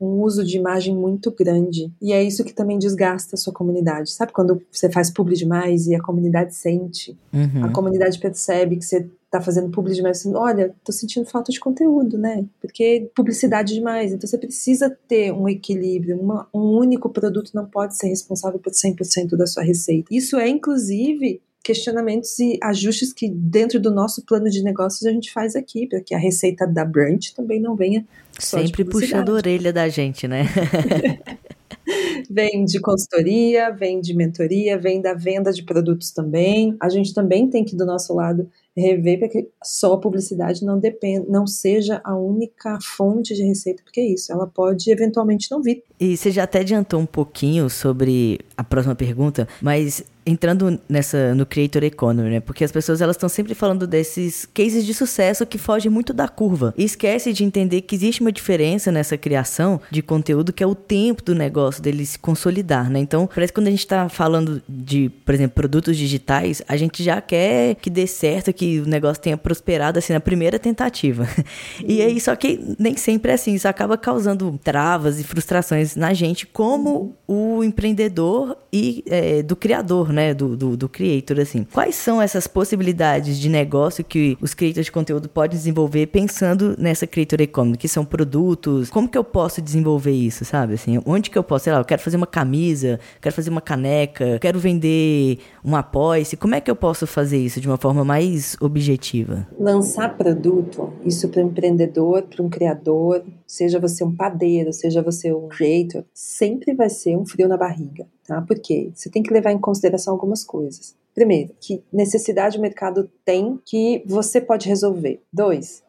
um uso de imagem muito grande. E é isso que também desgasta a sua comunidade. Sabe quando você faz publi demais e a comunidade sente? Uhum. A comunidade percebe que você tá fazendo publi demais, assim, olha, tô sentindo falta de conteúdo, né? Porque publicidade demais. Então você precisa ter um equilíbrio. Uma, um único produto não pode ser responsável por 100% da sua receita. Isso é, inclusive, questionamentos e ajustes que dentro do nosso plano de negócios a gente faz aqui, para que a receita da Brunch também não venha sempre puxando a orelha da gente, né? <laughs> vem de consultoria, vem de mentoria, vem da venda de produtos também. A gente também tem que do nosso lado rever para que só a publicidade não dependa, não seja a única fonte de receita, porque é isso, ela pode eventualmente não vir. E você já até adiantou um pouquinho sobre a próxima pergunta, mas entrando nessa no creator economy, né? Porque as pessoas elas estão sempre falando desses cases de sucesso que fogem muito da curva e esquece de entender que existe uma diferença nessa criação de conteúdo que é o tempo do negócio dele se consolidar, né? Então, parece que quando a gente está falando de, por exemplo, produtos digitais, a gente já quer que dê certo, que o negócio tenha prosperado assim na primeira tentativa. <laughs> E aí só que nem sempre é assim, isso acaba causando travas e frustrações na gente como o empreendedor e é, do criador, né? Do, do, do, creator, assim. Quais são essas possibilidades de negócio que os creators de conteúdo podem desenvolver pensando nessa creator economy, que são produtos? Como que eu posso desenvolver isso, sabe? Assim, onde que eu posso, sei lá, eu quero fazer uma camisa, quero fazer uma caneca, quero vender um apoia-se. Como é que eu posso fazer isso de uma forma mais objetiva? Lançar produto, isso para um empreendedor, para um criador, seja você um padeiro, seja você um creator, sempre vai ser um frio na barriga, tá? Porque você tem que levar em consideração algumas coisas. Primeiro, que necessidade o mercado tem que você pode resolver. Dois,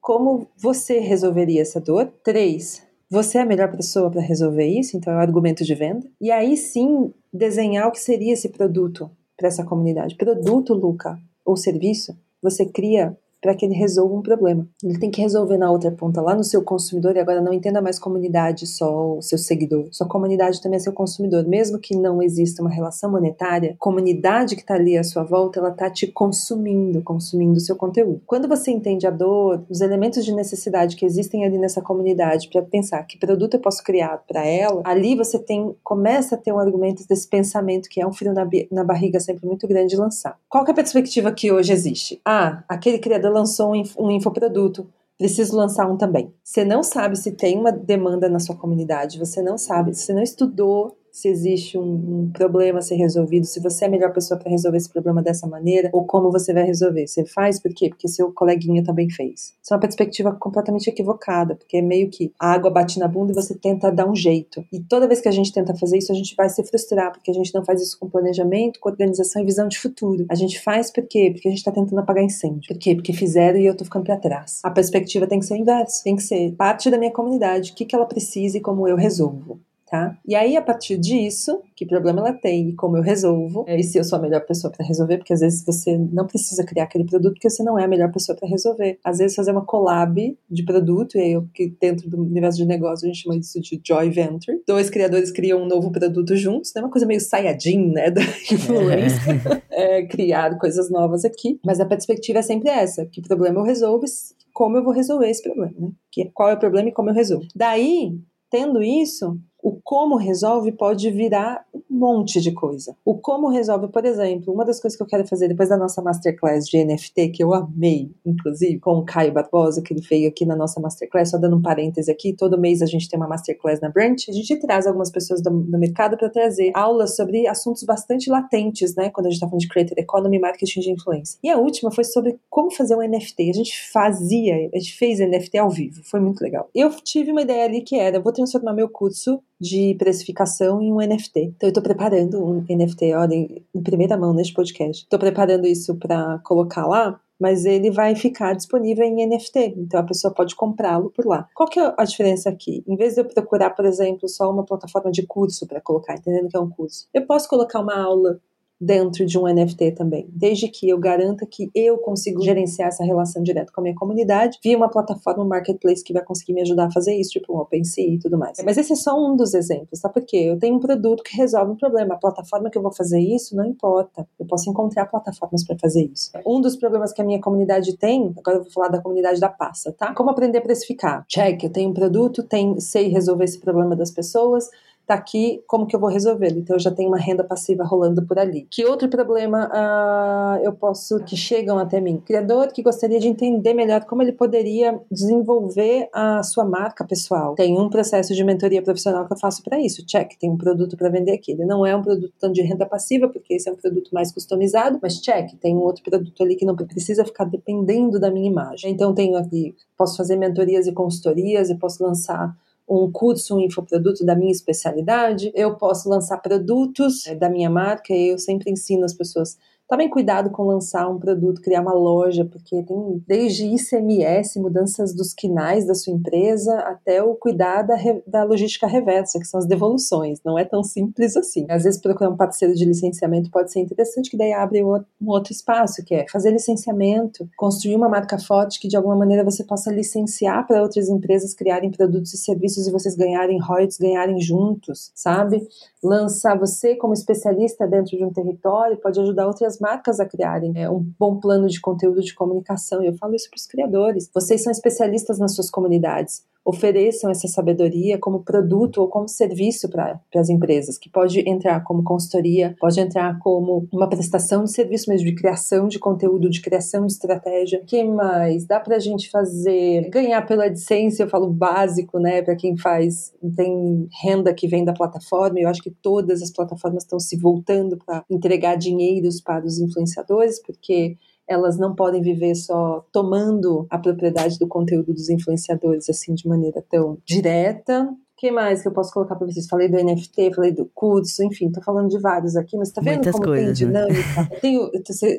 como você resolveria essa dor? Três, Você é a melhor pessoa para resolver isso, então é o argumento de venda. E aí sim desenhar o que seria esse produto para essa comunidade. Produto, Luca, ou serviço, você cria para que ele resolva um problema. Ele tem que resolver na outra ponta, lá no seu consumidor, e agora não entenda mais comunidade só o seu seguidor. Sua comunidade também é seu consumidor. Mesmo que não exista uma relação monetária, comunidade que está ali à sua volta, ela está te consumindo, consumindo o seu conteúdo. Quando você entende a dor, os elementos de necessidade que existem ali nessa comunidade, para pensar que produto eu posso criar para ela, ali você tem começa a ter um argumento desse pensamento que é um frio na, na barriga sempre muito grande de lançar. Qual é a perspectiva que hoje existe? Ah, aquele criador lançou um infoproduto, preciso lançar um também. Você não sabe se tem uma demanda na sua comunidade, você não sabe, você não estudou se existe um, um, problema a ser resolvido, se você é a melhor pessoa para resolver esse problema dessa maneira, ou como você vai resolver. Você faz por quê? Porque seu coleguinha também fez. Isso é uma perspectiva completamente equivocada, porque é meio que a água bate na bunda e você tenta dar um jeito. E toda vez que a gente tenta fazer isso, a gente vai se frustrar, porque a gente não faz isso com planejamento, com organização e visão de futuro. A gente faz por quê? Porque a gente está tentando apagar incêndio. Por quê? Porque fizeram e eu tô ficando para trás. A perspectiva tem que ser inversa. Tem que ser parte da minha comunidade, o que, que ela precisa e como eu resolvo tá? E aí, a partir disso, que problema ela tem e como eu resolvo, e se eu sou a melhor pessoa para resolver, porque às vezes você não precisa criar aquele produto porque você não é a melhor pessoa para resolver. Às vezes fazer uma collab de produto, e aí que dentro do universo de negócio a gente chama isso de joy venture. Dois criadores criam um novo produto juntos, né? Uma coisa meio saiyajin, né? <laughs> Da influência. É. é, criar coisas novas aqui. Mas a perspectiva é sempre essa: que problema eu resolvo como eu vou resolver esse problema, né? Que, é qual é o problema e como eu resolvo. Daí, tendo isso, o como resolve pode virar um monte de coisa. O como resolve, por exemplo, uma das coisas que eu quero fazer depois da nossa masterclass de NFT, que eu amei, inclusive, com o Caio Barbosa, que ele veio aqui na nossa masterclass, só dando um parêntese aqui, todo mês a gente tem uma masterclass na Branch, a gente traz algumas pessoas do, do mercado para trazer aulas sobre assuntos bastante latentes, né, quando a gente está falando de Creator Economy, Marketing de Influência. E a última foi sobre como fazer um NFT. A gente fazia, a gente fez NFT ao vivo, foi muito legal. Eu tive uma ideia ali que era, vou transformar meu curso de precificação em um NFT. Então eu estou preparando um NFT, olha, em primeira mão neste podcast. Estou preparando isso para colocar lá, mas ele vai ficar disponível em NFT, então a pessoa pode comprá-lo por lá. Qual que é a diferença aqui? Em vez de eu procurar, por exemplo, só uma plataforma de curso para colocar, entendendo que é um curso, eu posso colocar uma aula dentro de um NFT também, desde que eu garanta que eu consigo gerenciar essa relação direto com a minha comunidade via uma plataforma, um marketplace que vai conseguir me ajudar a fazer isso, tipo um OpenSea e tudo mais. Mas esse é só um dos exemplos, tá? Porque eu tenho um produto que resolve um problema, a plataforma que eu vou fazer isso não importa, eu posso encontrar plataformas para fazer isso. Um dos problemas que a minha comunidade tem, agora eu vou falar da comunidade da passa, tá? Como aprender a precificar? Check, eu tenho um produto, tem, sei resolver esse problema das pessoas, tá aqui, como que eu vou resolvê-lo? Então eu já tenho uma renda passiva rolando por ali. Que outro problema uh, eu posso que chegam até mim? Criador que gostaria de entender melhor como ele poderia desenvolver a sua marca pessoal. Tem um processo de mentoria profissional que eu faço para isso. Check, tem um produto para vender aqui. Ele não é um produto tanto de renda passiva, porque esse é um produto mais customizado, mas check, tem um outro produto ali que não precisa ficar dependendo da minha imagem. Então tenho aqui, posso fazer mentorias e consultorias e posso lançar um curso, um infoproduto da minha especialidade, eu posso lançar produtos eh, da minha marca e eu sempre ensino as pessoas Tomem cuidado com lançar um produto, criar uma loja, porque tem desde ICMS, mudanças dos quinais da sua empresa, até o cuidar da, da logística reversa, que são as devoluções. Não é tão simples assim. Às vezes, procurar um parceiro de licenciamento pode ser interessante, que daí abre um outro espaço, que é fazer licenciamento, construir uma marca forte que de alguma maneira você possa licenciar para outras empresas criarem produtos e serviços e vocês ganharem royalties, ganharem juntos, sabe? Lançar você como especialista dentro de um território pode ajudar outras as marcas a criarem é, um bom plano de conteúdo de comunicação. E eu falo isso para os criadores. Vocês são especialistas nas suas comunidades ofereçam essa sabedoria como produto ou como serviço para as empresas, que pode entrar como consultoria, pode entrar como uma prestação de serviço mesmo, de criação de conteúdo, de criação de estratégia. Que mais? Dá para a gente fazer, ganhar pela AdSense, eu falo básico, né, para quem faz, tem renda que vem da plataforma, eu acho que todas as plataformas estão se voltando para entregar dinheiros para os influenciadores, porque elas não podem viver só tomando a propriedade do conteúdo dos influenciadores assim de maneira tão direta. O que mais que eu posso colocar para vocês? Falei do NFT, falei do curso, enfim, tô falando de vários aqui, mas tá vendo Muitas como coisas, tem né? dinâmica? <laughs> Tenho-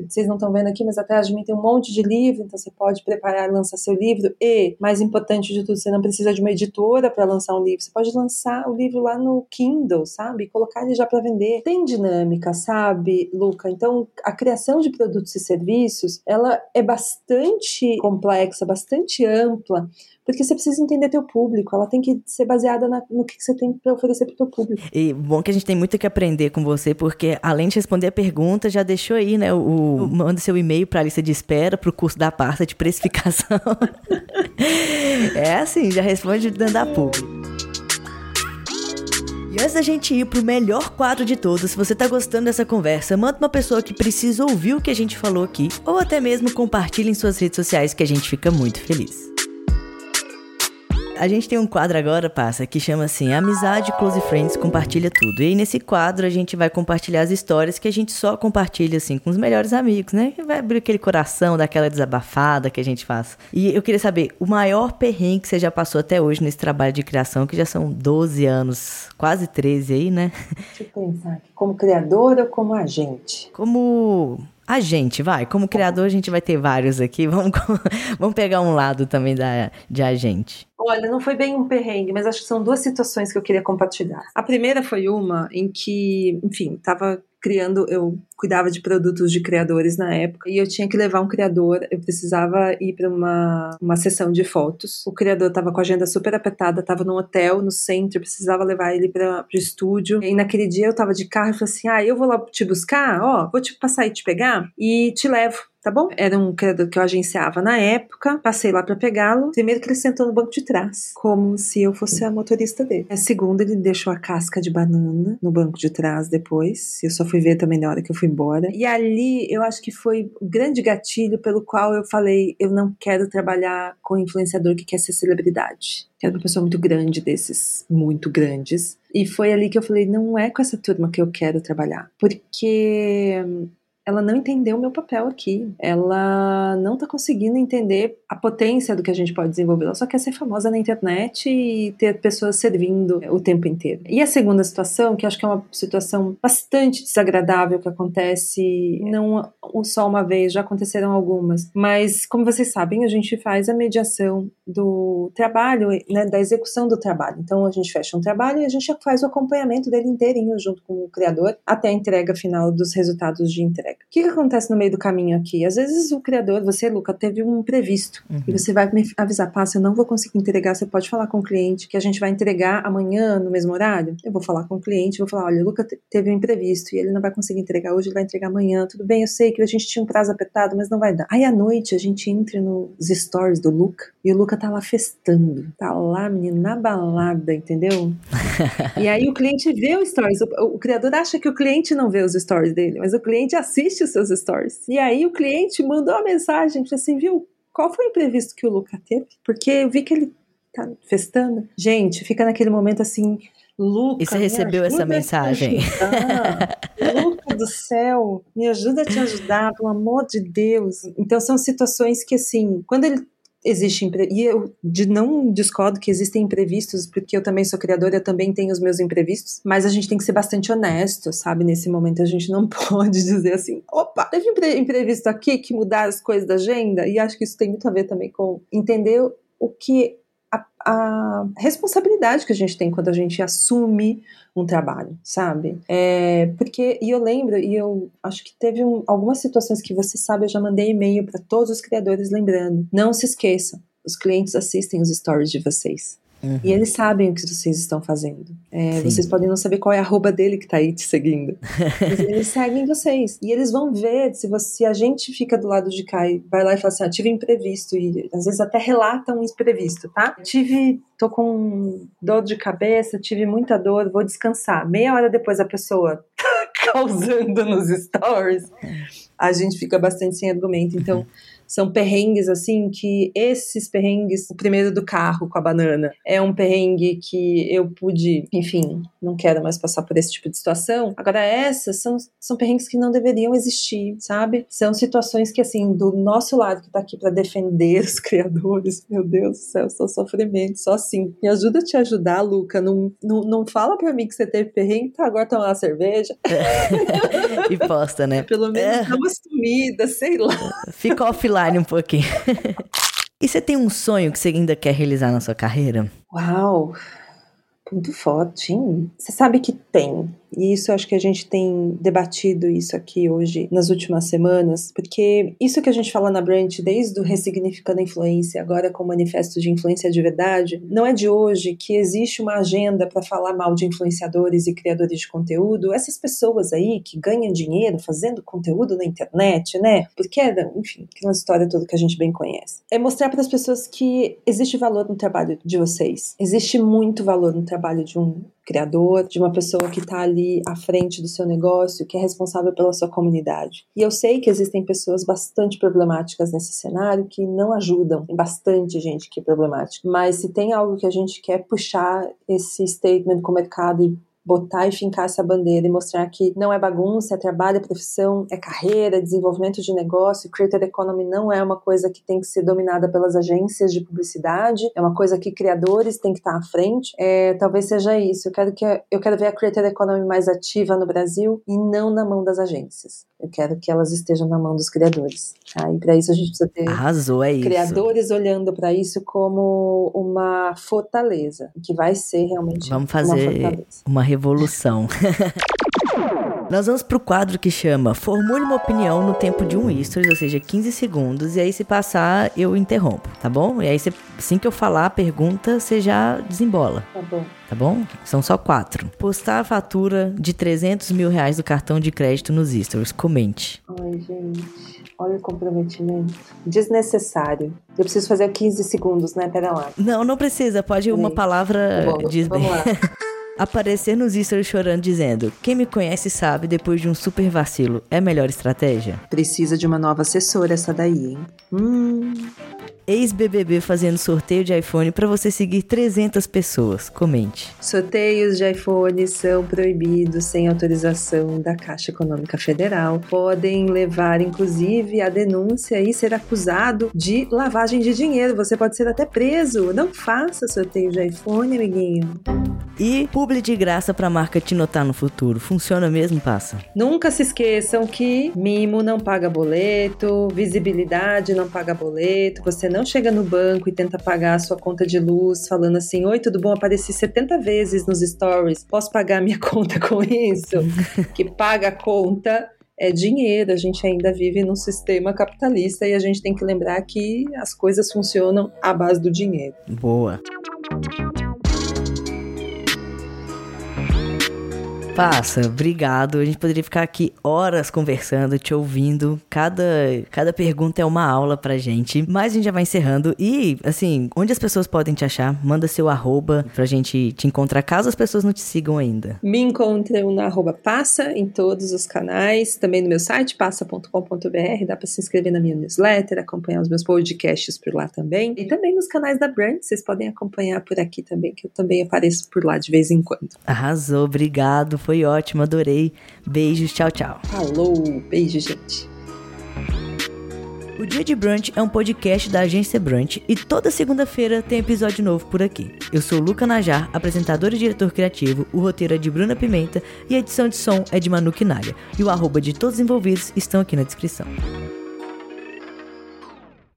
vocês não estão vendo aqui, mas atrás de mim tem um monte de livro, então você pode preparar e lançar seu livro. E, mais importante de tudo, você não precisa de uma editora para lançar um livro. Você pode lançar o livro lá no Kindle, sabe? E colocar ele já para vender. Tem dinâmica, sabe, Luca? Então, a criação de produtos e serviços, ela é bastante complexa, bastante ampla, porque você precisa entender teu público. Ela tem que ser baseada na- no que que você tem para oferecer para teu público. E bom que a gente tem muito que aprender com você, porque além de responder a pergunta, já deixou aí, né? O, o- manda seu e-mail para a lista de espera, para o curso da pasta de precificação. <laughs> é assim, já responde dando da publi. E antes da gente ir pro melhor quadro de todos, se você tá gostando dessa conversa, manda uma pessoa que precisa ouvir o que a gente falou aqui, ou até mesmo compartilhe em suas redes sociais que a gente fica muito feliz. A gente tem um quadro agora, passa, que chama assim Amizade Close Friends Compartilha Tudo. E aí nesse quadro a gente vai compartilhar as histórias que a gente só compartilha assim com os melhores amigos, né? Vai abrir aquele coração, daquela desabafada que a gente faz. E eu queria saber, o maior perrengue que você já passou até hoje nesse trabalho de criação, que já são 12 anos, quase 13 aí, né? Deixa eu pensar. Como criador ou como agente? Como a gente, vai, como criador a gente vai ter vários aqui. <laughs> Vamos, vamos pegar um lado também da, de agente. Olha, não foi bem um perrengue, mas acho que são duas situações que eu queria compartilhar. A primeira foi uma em que, enfim, estava criando, eu cuidava de produtos de criadores na época e eu tinha que levar um criador, eu precisava ir para uma, uma sessão de fotos. O criador estava com a agenda super apertada, estava num hotel no centro, eu precisava levar ele para o estúdio. E naquele dia eu estava de carro e falei assim: "Ah, eu vou lá te buscar, ó, vou te passar e te pegar e te levo". Tá bom? Era um criador que eu agenciava na época. Passei lá para pegá-lo. Primeiro que ele sentou no banco de trás, como se eu fosse a motorista dele. A segunda, ele deixou a casca de banana no banco de trás depois. Eu só fui ver também na hora que eu fui embora. E ali eu acho que foi o grande gatilho pelo qual eu falei: eu não quero trabalhar com influenciador que quer ser celebridade. Quero uma pessoa muito grande desses, muito grandes. E foi ali que eu falei: não é com essa turma que eu quero trabalhar. Porque ela não entendeu o meu papel aqui. Ela não tá conseguindo entender a potência do que a gente pode desenvolver. Ela só quer ser famosa na internet e ter pessoas servindo o tempo inteiro. E a segunda situação, que acho que é uma situação bastante desagradável que acontece não só uma vez, já aconteceram algumas. Mas, como vocês sabem, a gente faz a mediação do trabalho, né, da execução do trabalho. Então, a gente fecha um trabalho e a gente faz o acompanhamento dele inteirinho junto com o criador até a entrega final dos resultados de entrega. O que, que acontece no meio do caminho aqui? Às vezes o criador, você, Luca, teve um imprevisto Uhum. e você vai me avisar, passa, eu não vou conseguir entregar, você pode falar com o cliente que a gente vai entregar amanhã no mesmo horário? Eu vou falar com o cliente, vou falar, olha, o Luca te- teve um imprevisto e ele não vai conseguir entregar hoje, ele vai entregar amanhã. Tudo bem, eu sei que a gente tinha um prazo apertado, mas não vai dar. Aí à noite a gente entra nos stories do Luca e o Luca tá lá festando, tá lá, menino, na balada, entendeu? <laughs> E aí o cliente vê os stories. O, o criador acha que o cliente não vê os stories dele, mas o cliente assiste os seus stories. E aí o cliente mandou uma mensagem, falou assim, viu? Qual foi o imprevisto que o Luca teve? Porque eu vi que ele tá festando. Gente, fica naquele momento assim, Luca. E você me recebeu essa a mensagem? Luca do céu, me ajuda a te ajudar, pelo amor de Deus. Então são situações que assim, quando ele existe e eu de, não discordo que existem imprevistos, porque eu também sou criadora, eu também tenho os meus imprevistos, mas a gente tem que ser bastante honesto, sabe? Nesse momento a gente não <laughs> pode dizer assim, opa, teve impre- imprevisto aqui que mudar as coisas da agenda, e acho que isso tem muito a ver também com entender o que a, responsabilidade que a gente tem quando a gente assume um trabalho, sabe? É, porque, e eu lembro, e eu acho que teve um, algumas situações que você sabe, eu já mandei e-mail para todos os criadores lembrando. Não se esqueçam, os clientes assistem os stories de vocês. Uhum. E eles sabem o que vocês estão fazendo. É, vocês podem não saber qual é a arroba dele que tá aí te seguindo. Mas <laughs> eles seguem vocês. E eles vão ver se, você, se a gente fica do lado de cá e vai lá e fala assim: ah, tive imprevisto. E às vezes até relatam um imprevisto, tá? Tive, tô com dor de cabeça, tive muita dor, vou descansar. Meia hora depois a pessoa tá <laughs> causando nos stories, a gente fica bastante sem argumento. Então, São perrengues, assim, que esses perrengues, o primeiro do carro com a banana, é um perrengue que eu pude, enfim, não quero mais passar por esse tipo de situação. Agora, essas são, são perrengues que não deveriam existir, sabe? São situações que, assim, do nosso lado que tá aqui para defender os <laughs> criadores, meu Deus do céu, só sofrimento, só assim. Me ajuda a te ajudar, Luca. Não, não, não fala pra mim que você teve perrengue, tá agora tomar uma cerveja. É. <laughs> e posta, né? Pelo menos é. dá sei lá. Fica offline um pouquinho. <laughs> e você tem um sonho que você ainda quer realizar na sua carreira? Uau! Muito forte, hein? Você sabe que tem. E isso acho que a gente tem debatido isso aqui hoje nas últimas semanas, porque isso que a gente fala na Branch, desde o Ressignificando a Influência, agora com o Manifesto de Influência de Verdade, não é de hoje que existe uma agenda para falar mal de influenciadores e criadores de conteúdo, essas pessoas aí que ganham dinheiro fazendo conteúdo na internet, né? Porque, enfim, aquela história toda que a gente bem conhece. É mostrar para as pessoas que existe valor no trabalho de vocês, existe muito valor no trabalho de um criador, de uma pessoa que está ali à frente do seu negócio, que é responsável pela sua comunidade. E eu sei que existem pessoas bastante problemáticas nesse cenário que não ajudam. Tem bastante gente que é problemática. Mas se tem algo que a gente quer puxar esse statement com o mercado e botar e fincar essa bandeira e mostrar que não é bagunça, é trabalho, é profissão, é carreira, é desenvolvimento de negócio. Creator Economy não é uma coisa que tem que ser dominada pelas agências de publicidade, é uma coisa que criadores têm que estar à frente. É, talvez seja isso. Eu quero, que, eu quero ver a Creator Economy mais ativa no Brasil e não na mão das agências. Eu quero que elas estejam na mão dos criadores. Tá? E para isso a gente precisa ter Arrasou, é criadores olhando para isso como uma fortaleza, que vai ser realmente Vamos fazer uma, uma revolução. <laughs> Nós vamos pro quadro que chama Formule uma opinião no tempo de um stories, ou seja, 15 segundos, e aí se passar eu interrompo, tá bom? E aí assim que eu falar a pergunta, você já desembola. Tá bom. Tá bom? São só quatro. Postar a fatura de 300 mil reais do cartão de crédito nos stories. Comente. Ai, gente. Olha o comprometimento. Desnecessário. Eu preciso fazer 15 segundos, né? Pera lá. Não, não precisa. Pode uma palavra tá bom, diz bem. <laughs> Aparecer nos stories chorando dizendo: Quem me conhece sabe, depois de um super vacilo, é melhor estratégia? Precisa de uma nova assessora essa daí, hein? Hum. Ex-BBB fazendo sorteio de iPhone para você seguir 300 pessoas. Comente. Sorteios de iPhone são proibidos sem autorização da Caixa Econômica Federal. Podem levar, inclusive, a denúncia e ser acusado de lavagem de dinheiro. Você pode ser até preso. Não faça sorteio de iPhone, amiguinho. E publi de graça para a marca te notar no futuro. Funciona mesmo, passa? Nunca se esqueçam que mimo não paga boleto, visibilidade não paga boleto. Você não chega no banco e tenta pagar a sua conta de luz falando assim: Oi, tudo bom? Apareci 70 vezes nos stories. Posso pagar minha <laughs> conta com isso? que paga a conta é dinheiro, a gente ainda vive num sistema capitalista e a gente tem que lembrar que as coisas funcionam à base do dinheiro. Boa. Passa, obrigado. A gente poderia ficar aqui horas conversando, te ouvindo. Cada, cada pergunta é uma aula pra gente. Mas a gente já vai encerrando. E, assim, onde as pessoas podem te achar? Manda seu arroba pra gente te encontrar, caso as pessoas não te sigam ainda. Me encontram no arroba passa em todos os canais. Também no meu site, passa.com.br. Dá pra se inscrever na minha newsletter, acompanhar os meus podcasts por lá também. E também nos canais da Brand, vocês podem acompanhar por aqui também, que eu também apareço por lá de vez em quando. Arrasou, obrigado foi ótimo, adorei. Beijos, tchau, tchau. Falou, beijo, gente. O Dia de Brunch é um podcast da agência Brunch e toda segunda-feira tem episódio novo por aqui. Eu sou Luca Najar, apresentador e diretor criativo, o roteiro é de Bruna Pimenta e a edição de som é de Manu Quinalha. E o arroba de todos os envolvidos estão aqui na descrição.